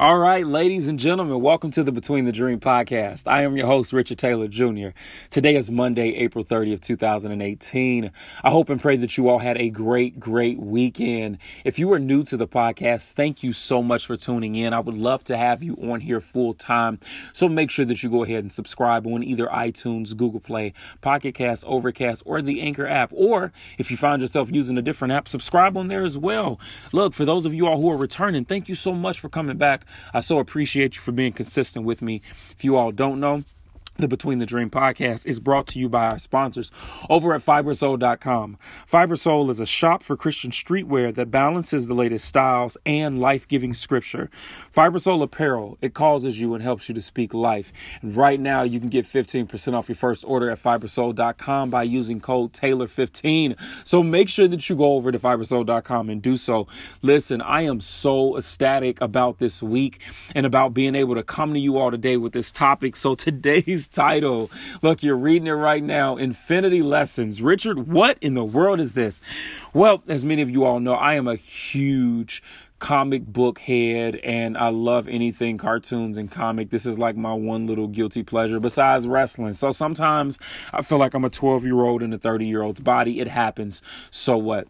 All right, ladies and gentlemen, welcome to the Between the Dream podcast. I am your host, Richard Taylor Jr. Today is Monday, April 30th, 2018. I hope and pray that you all had a great, great weekend. If you are new to the podcast, thank you so much for tuning in. I would love to have you on here full time. So make sure that you go ahead and subscribe on either iTunes, Google Play, Pocket Cast, Overcast, or the Anchor app. Or if you find yourself using a different app, subscribe on there as well. Look, for those of you all who are returning, thank you so much for coming back. I so appreciate you for being consistent with me. If you all don't know, the Between the Dream podcast is brought to you by our sponsors over at fibersoul.com. Fibersoul is a shop for Christian streetwear that balances the latest styles and life-giving scripture. Fibersoul apparel, it causes you and helps you to speak life. And right now you can get 15% off your first order at fibersoul.com by using code Taylor15. So make sure that you go over to fibersoul.com and do so. Listen, I am so ecstatic about this week and about being able to come to you all today with this topic. So today's title. Look, you're reading it right now Infinity Lessons. Richard, what in the world is this? Well, as many of you all know, I am a huge comic book head and I love anything cartoons and comic. This is like my one little guilty pleasure besides wrestling. So sometimes I feel like I'm a 12 year old in a 30 year old's body. It happens. So what?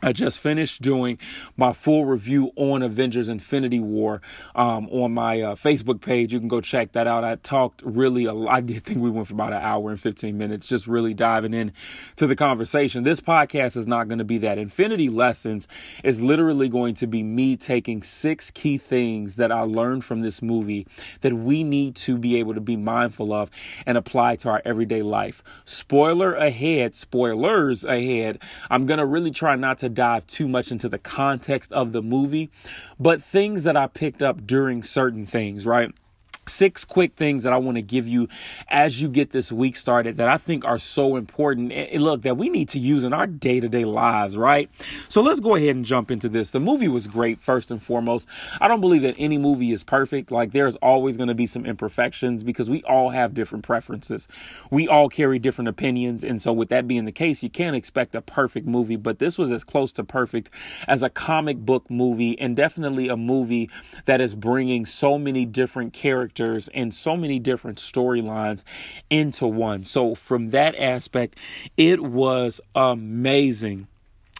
I just finished doing my full review on Avengers Infinity War um, on my uh, Facebook page. You can go check that out. I talked really a lot. I did think we went for about an hour and 15 minutes, just really diving in to the conversation. This podcast is not going to be that. Infinity Lessons is literally going to be me taking six key things that I learned from this movie that we need to be able to be mindful of and apply to our everyday life. Spoiler ahead, spoilers ahead. I'm going to really try not to dive too much into the context of the movie, but things that I picked up during certain things, right? Six quick things that I want to give you as you get this week started that I think are so important and look that we need to use in our day-to-day lives, right? So let's go ahead and jump into this. The movie was great first and foremost. I don't believe that any movie is perfect. Like there's always going to be some imperfections because we all have different preferences. We all carry different opinions and so with that being the case, you can't expect a perfect movie, but this was as close to perfect as a comic book movie and definitely a movie that is bringing so many different characters characters and so many different storylines into one. So, from that aspect, it was amazing.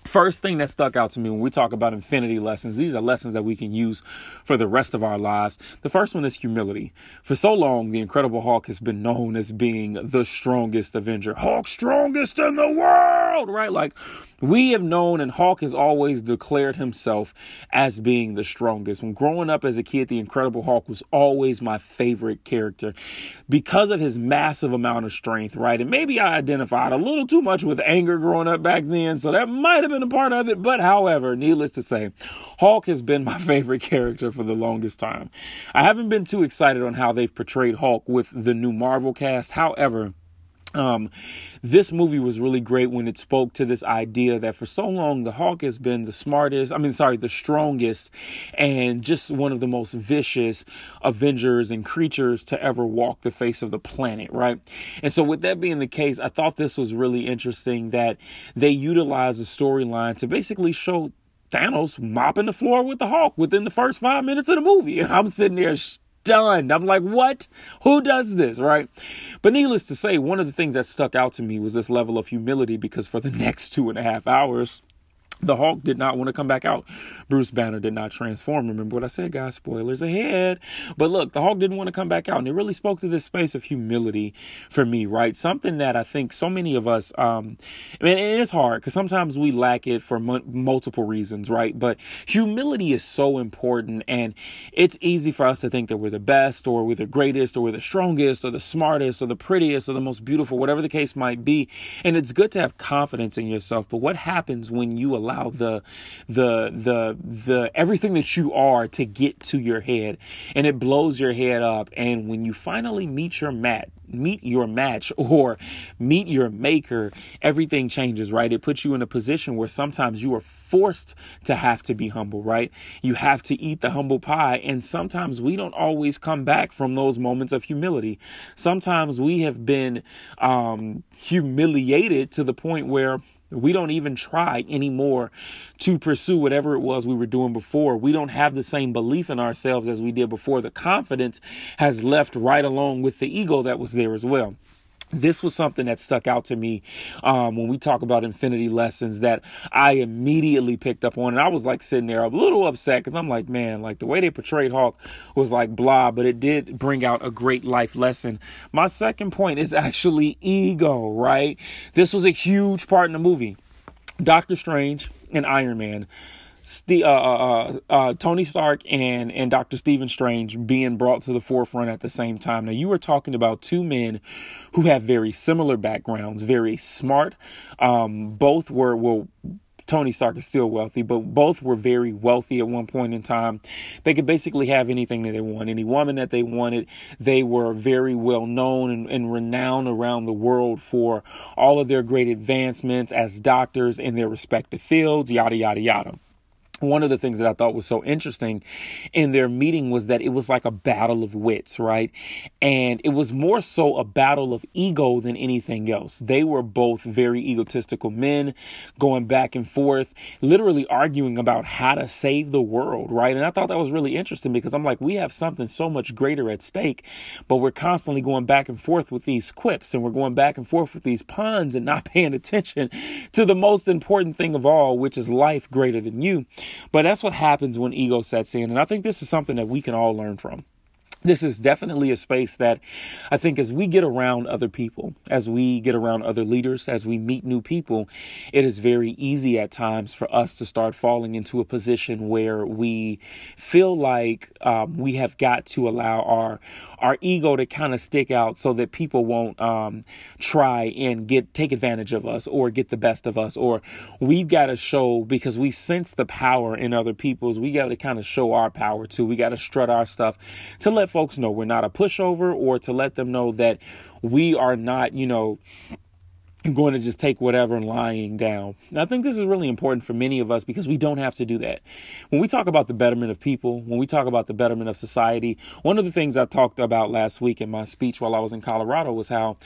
First thing that stuck out to me when we talk about infinity lessons, these are lessons that we can use for the rest of our lives. The first one is humility. For so long, the Incredible Hulk has been known as being the strongest Avenger. Hulk strongest in the world, right? Like we have known, and Hulk has always declared himself as being the strongest. When growing up as a kid, the Incredible Hulk was always my favorite character because of his massive amount of strength, right? And maybe I identified a little too much with anger growing up back then, so that might have been a part of it. But however, needless to say, Hulk has been my favorite character for the longest time. I haven't been too excited on how they've portrayed Hulk with the new Marvel cast. However, um, this movie was really great when it spoke to this idea that for so long the Hulk has been the smartest, I mean, sorry, the strongest, and just one of the most vicious Avengers and creatures to ever walk the face of the planet, right? And so, with that being the case, I thought this was really interesting that they utilized the storyline to basically show Thanos mopping the floor with the Hulk within the first five minutes of the movie. I'm sitting there stunned. I'm like, what? Who does this? Right. But needless to say, one of the things that stuck out to me was this level of humility because for the next two and a half hours, the Hulk did not want to come back out. Bruce Banner did not transform. Remember what I said, guys? Spoilers ahead. But look, the Hulk didn't want to come back out. And it really spoke to this space of humility for me, right? Something that I think so many of us, um, I mean, it is hard because sometimes we lack it for m- multiple reasons, right? But humility is so important. And it's easy for us to think that we're the best or we're the greatest or we're the strongest or the smartest or the prettiest or the most beautiful, whatever the case might be. And it's good to have confidence in yourself. But what happens when you allow allow the the the the everything that you are to get to your head. And it blows your head up. And when you finally meet your mat meet your match or meet your maker everything changes right? It puts you in a position where sometimes you are forced to have to be humble right? You have to eat the humble pie. And sometimes we don't always come back from those moments of humility. Sometimes we have been um humiliated to the point where We don't even try anymore to pursue whatever it was we were doing before. We don't have the same belief in ourselves as we did before. The confidence has left right along with the ego that was there as well this was something that stuck out to me um, when we talk about infinity lessons that I immediately picked up on. And I was like sitting there a little upset because I'm like, man, like the way they portrayed Hulk was like blah, but it did bring out a great life lesson. My second point is actually ego, right? This was a huge part in the movie. Doctor Strange and Iron Man Uh, uh, uh, uh, Tony Stark and and Doctor Stephen Strange being brought to the forefront at the same time. Now you were talking about two men who have very similar backgrounds, very smart. Um, both were well. Tony Stark is still wealthy, but both were very wealthy at one point in time. They could basically have anything that they want, any woman that they wanted. They were very well known and, and renowned around the world for all of their great advancements as doctors in their respective fields, yada, yada, yada one of the things that I thought was so interesting in their meeting was that it was like a battle of wits, right? And it was more so a battle of ego than anything else. They were both very egotistical men going back and forth, literally arguing about how to save the world, right? And I thought that was really interesting because I'm like, we have something so much greater at stake, but we're constantly going back and forth with these quips and we're going back and forth with these puns and not paying attention to the most important thing of all, which is life greater than you. But that's what happens when ego sets in. And I think this is something that we can all learn from this is definitely a space that I think as we get around other people, as we get around other leaders, as we meet new people, it is very easy at times for us to start falling into a position where we feel like um, we have got to allow our our ego to kind of stick out so that people won't um, try and get take advantage of us or get the best of us. Or we've got to show because we sense the power in other people's we got to kind of show our power too. We got to strut our stuff to let folks know we're not a pushover or to let them know that we are not, you know, going to just take whatever and lying down. I think this is really important for many of us because we don't have to do that. When we talk about the betterment of people, when we talk about the betterment of society, one of the things I talked about last week in my speech while I was in Colorado was how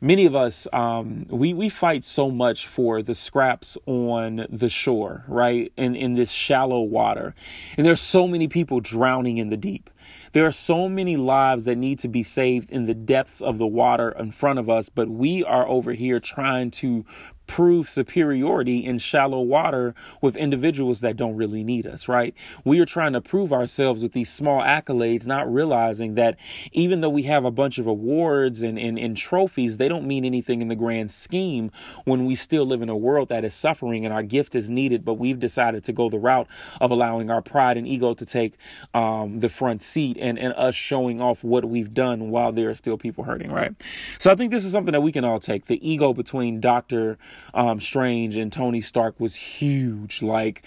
many of us um, we we fight so much for the scraps on the shore right? In in this shallow water. And there's so many people drowning in the deep. There are so many lives that need to be saved in the depths of the water in front of us, but we are over here trying to prove superiority in shallow water with individuals that don't really need us, right? We are trying to prove ourselves with these small accolades, not realizing that even though we have a bunch of awards and, and, and trophies, they don't mean anything in the grand scheme when we still live in a world that is suffering and our gift is needed, but we've decided to go the route of allowing our pride and ego to take um, the front seat and, and us showing off what we've done while there are still people hurting, right? So I think this is something that we can all take. The ego between Dr um, Strange and Tony Stark was huge. Like,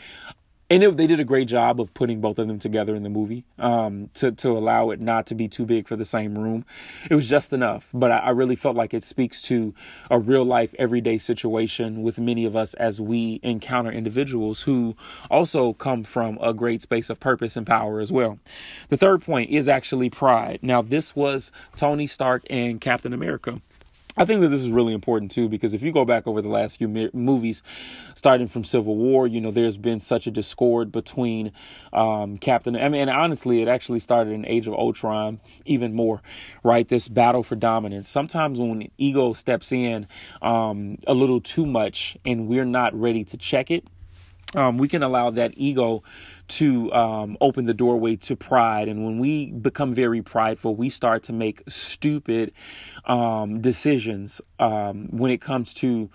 and it, they did a great job of putting both of them together in the movie um, to to allow it not to be too big for the same room. It was just enough, but I, I, really felt like it speaks to a real life, everyday situation with many of us as we encounter individuals who also come from a great space of purpose and power as well. The third point is actually pride. Now, this was Tony Stark and Captain America. I think that this is really important too because if you go back over the last few movies, starting from Civil War, you know, there's been such a discord between um, Captain. I mean, and honestly, it actually started in Age of Ultron even more, right? This battle for dominance. Sometimes when ego steps in um, a little too much and we're not ready to check it, um, we can allow that ego to um, open the doorway to pride. And when we become very prideful, we start to make stupid um, decisions um, when it comes to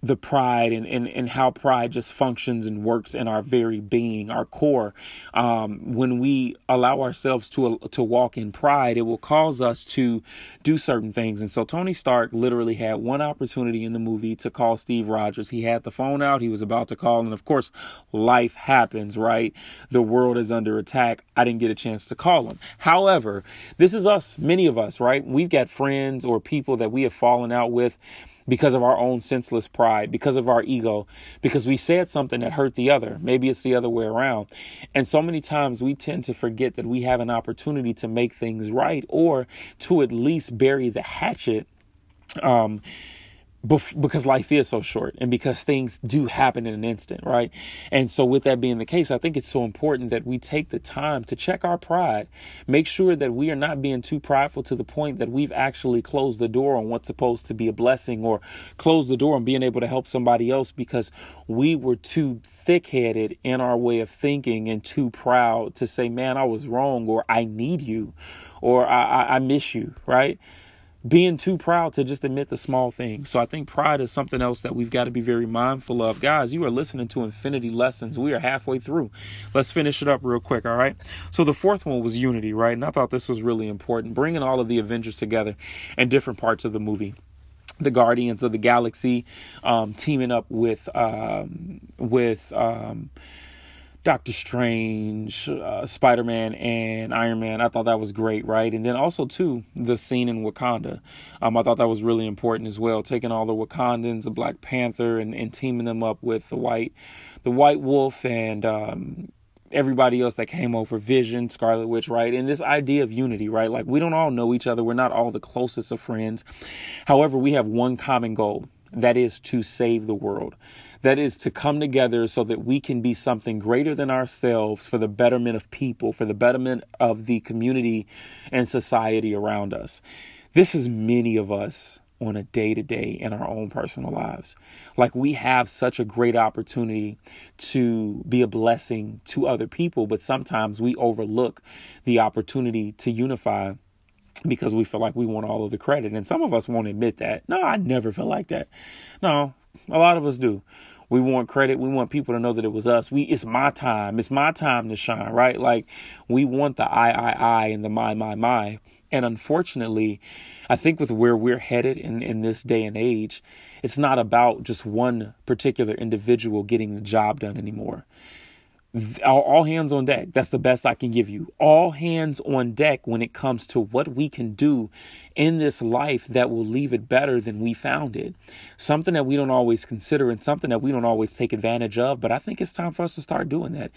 the pride and, and, and how pride just functions and works in our very being, our core. Um, when we allow ourselves to to walk in pride, it will cause us to do certain things. And so Tony Stark literally had one opportunity in the movie to call Steve Rogers. He had the phone out. He was about to call, and of course, life happens. Right, the world is under attack. I didn't get a chance to call him. However, this is us, many of us. Right, we've got friends or people that we have fallen out with because of our own senseless pride, because of our ego, because we said something that hurt the other. Maybe it's the other way around. And so many times we tend to forget that we have an opportunity to make things right or to at least bury the hatchet. Um, because life is so short and because things do happen in an instant, right? And so, with that being the case, I think it's so important that we take the time to check our pride, make sure that we are not being too prideful to the point that we've actually closed the door on what's supposed to be a blessing or closed the door on being able to help somebody else because we were too thick headed in our way of thinking and too proud to say, man, I was wrong or I need you or I, I, I miss you, right? Being too proud to just admit the small things. So I think pride is something else that we've got to be very mindful of. Guys, you are listening to Infinity Lessons. We are halfway through. Let's finish it up real quick, all right? So the fourth one was unity, right? And I thought this was really important, bringing all of the Avengers together in different parts of the movie the Guardians of the Galaxy, um, teaming up with um, with um, Doctor Strange, uh, Spider Man, and Iron Man. I thought that was great, right? And then also too the scene in Wakanda. Um, I thought that was really important as well. Taking all the Wakandans, the Black Panther, and, and teaming them up with the White, the White Wolf, and um, everybody else that came over, Vision, Scarlet Witch, right? And this idea of unity, right? Like we don't all know each other. We're not all the closest of friends. However, we have one common goal. That is to save the world that is to come together so that we can be something greater than ourselves for the betterment of people, for the betterment of the community and society around us. This is many of us on a day to day in our own personal lives. Like we have such a great opportunity to be a blessing to other people, but sometimes we overlook the opportunity to unify because we feel like we want all of the credit. And some of us won't admit that. No, I never feel like that. No, a lot of us do. We want credit. We want people to know that it was us. We it's my time. It's my time to shine, right? Like we want the I I I and the my my my. And unfortunately, I think with where we're headed in, in this day and age, it's not about just one particular individual getting the job done anymore all, hands on deck. That's the best I can give you. All hands on deck when it comes to what we can do in this life that will leave it better than we found it. Something that we don't always consider and something that we don't always take advantage of, but I think it's time for us to start doing that.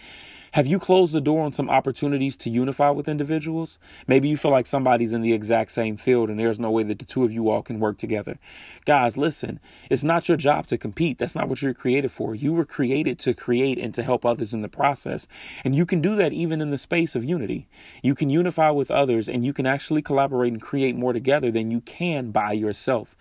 Have you closed the door on some opportunities to unify with individuals? Maybe you feel like somebody's in the exact same field and there's no way that the two of you all can work together. Guys, listen, it's not your job to compete. That's not what you're created for. You were created to create and to help others in the process. And you can do that even in the space of unity. You can unify with others and you can actually collaborate and create more together than you can by yourself.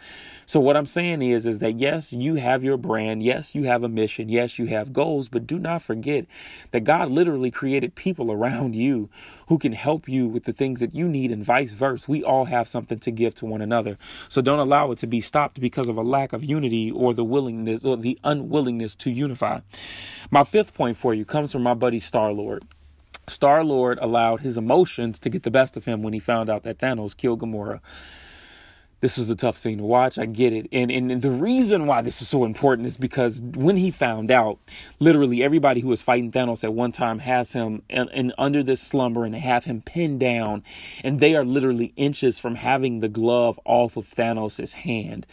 So what I'm saying is is that yes, you have your brand, yes, you have a mission, yes, you have goals, but do not forget that God literally created people around you who can help you with the things that you need and vice versa. We all have something to give to one another. So don't allow it to be stopped because of a lack of unity or the willingness or the unwillingness to unify. My fifth point for you comes from my buddy Star Lord. Star Lord allowed his emotions to get the best of him when he found out that Thanos killed Gamora this was a tough scene to watch. I get it. And, and the reason why this is so important is because when he found out, literally everybody who was fighting Thanos at one time has him and, and under this slumber and have him pinned down. And they are literally inches from having the glove off of Thanos' hand.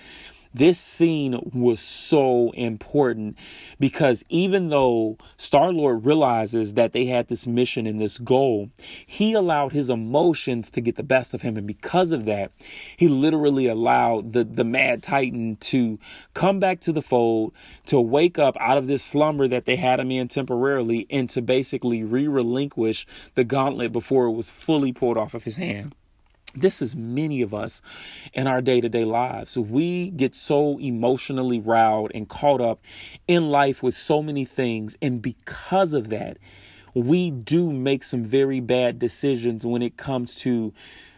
This scene was so important because even though Star Lord realizes that they had this mission and this goal, he allowed his emotions to get the best of him. And because of that, he literally allowed the, the Mad Titan to come back to the fold, to wake up out of this slumber that they had him in temporarily, and to basically re relinquish the gauntlet before it was fully pulled off of his hand. This is many of us in our day to day lives. We get so emotionally riled and caught up in life with so many things. And because of that, we do make some very bad decisions when it comes to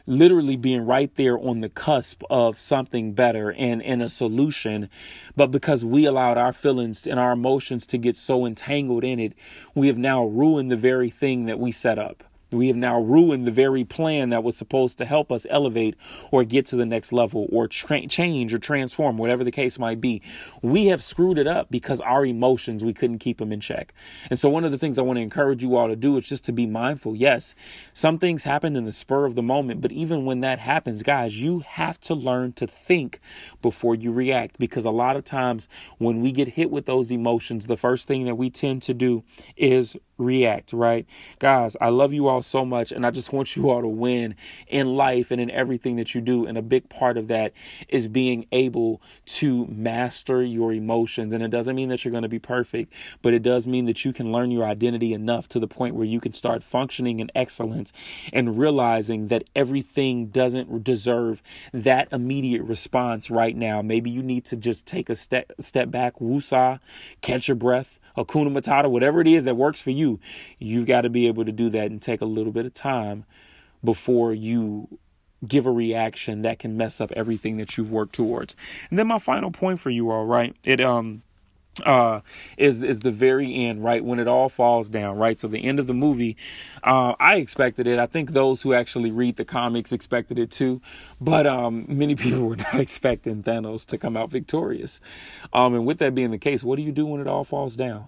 literally being right there on the cusp of something better and, and a solution. But because we allowed our feelings and our emotions to get so entangled in it, we have now ruined the very thing that we set up. We have now ruined the very plan that was supposed to help us elevate or get to the next level or tra- change or transform, whatever the case might be. We have screwed it up because our emotions, we couldn't keep them in check. And so, one of the things I want to encourage you all to do is just to be mindful. Yes, some things happen in the spur of the moment, but even when that happens, guys, you have to learn to think before you react because a lot of times when we get hit with those emotions, the first thing that we tend to do is react, right? Guys, I love you all so much and I just want you all to win in life and in everything that you do. And a big part of that is being able to master your emotions. And it doesn't mean that you're going to be perfect, but it does mean that you can learn your identity enough to the point where you can start functioning in excellence and realizing that everything doesn't deserve that immediate response right now. Maybe you need to just take a step step back, woosah, catch your breath, Hakuna Matata, whatever it is that works for you, you've got to be able to do that and take a little bit of time before you give a reaction that can mess up everything that you've worked towards. And then my final point for you all, right? It um uh, is is the very end, right when it all falls down, right? So the end of the movie, uh, I expected it. I think those who actually read the comics expected it too, but um, many people were not expecting Thanos to come out victorious. Um, and with that being the case, what do you do when it all falls down?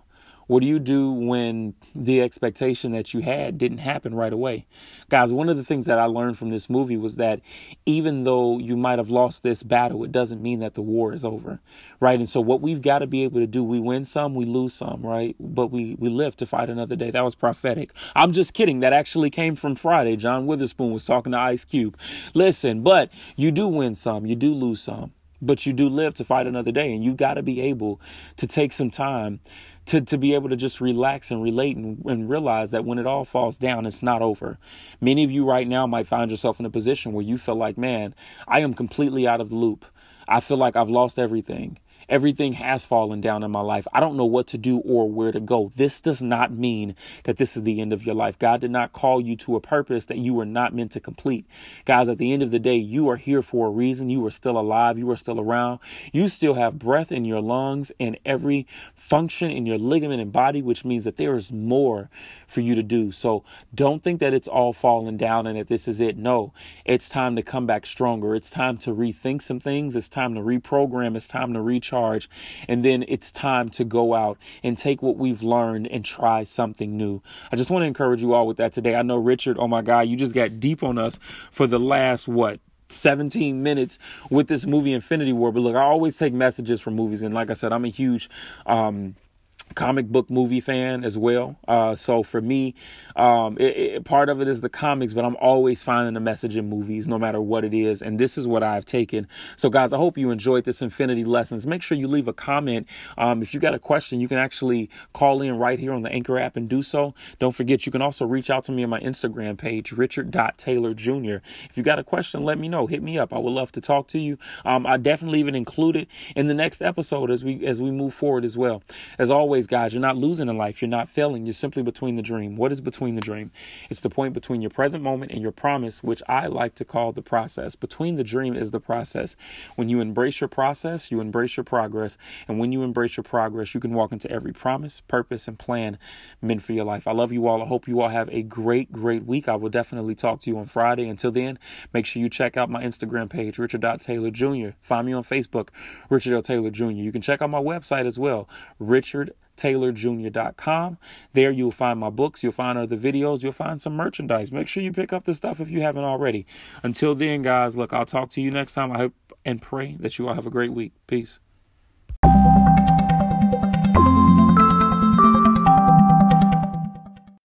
What do you do when the expectation that you had didn't happen right away? Guys, one of the things that I learned from this movie was that even though you might have lost this battle, it doesn't mean that the war is over, right? And so what we've got to be able to do, we win some, we lose some, right? But we we live to fight another day. That was prophetic. I'm just kidding. That actually came from Friday. John Witherspoon was talking to Ice Cube. Listen, but you do win some, you do lose some but you do live to fight another day and you've got to be able to take some time to, to be able to just relax and relate and, and realize that when it all falls down, it's not over. Many of you right now might find yourself in a position where you feel like, man, I am completely out of the loop. I feel like I've lost everything. Everything has fallen down in my life. I don't know what to do or where to go. This does not mean that this is the end of your life. God did not call you to a purpose that you were not meant to complete. Guys, at the end of the day, you are here for a reason. You are still alive. You are still around. You still have breath in your lungs and every function in your ligament and body, which means that there is more for you to do. So don't think that it's all falling down and that this is it. No, it's time to come back stronger. It's time to rethink some things. It's time to reprogram. It's time to recharge. And then it's time to go out and take what we've learned and try something new. I just want to encourage you all with that today. I know Richard, oh my God, you just got deep on us for the last, what, 17 minutes with this movie Infinity War. But look, I always take messages from movies. And like I said, I'm a huge um, comic book movie fan as well. Uh, so for me, um, it, it, part of it is the comics, but I'm always finding a message in movies, no matter what it is. And this is what I've taken. So guys, I hope you enjoyed this Infinity Lessons. Make sure you leave a comment. Um, if you got a question, you can actually call in right here on the Anchor app and do so. Don't forget, you can also reach out to me on my Instagram page, Richard.Taylor Jr. If you got a question, let me know. Hit me up. I would love to talk to you. Um, I definitely even include it in the next episode as we as we move forward as well. As always, always, guys, you're not losing in life. You're not failing. You're simply between the dream. What is between the dream? It's the point between your present moment and your promise, which I like to call the process. Between the dream is the process. When you embrace your process, you embrace your progress. And when you embrace your progress, you can walk into every promise, purpose, and plan meant for your life. I love you all. I hope you all have a great, great week. I will definitely talk to you on Friday. Until then, make sure you check out my Instagram page, Richard Taylor Jr. Find me on Facebook, Richard L. Taylor Jr. You can check out my website as well, Richard taylorjr.com. There you'll find my books, you'll find other videos, you'll find some merchandise. Make sure you pick up the stuff if you haven't already. Until then, guys, look, I'll talk to you next time. I hope and pray that you all have a great week. Peace.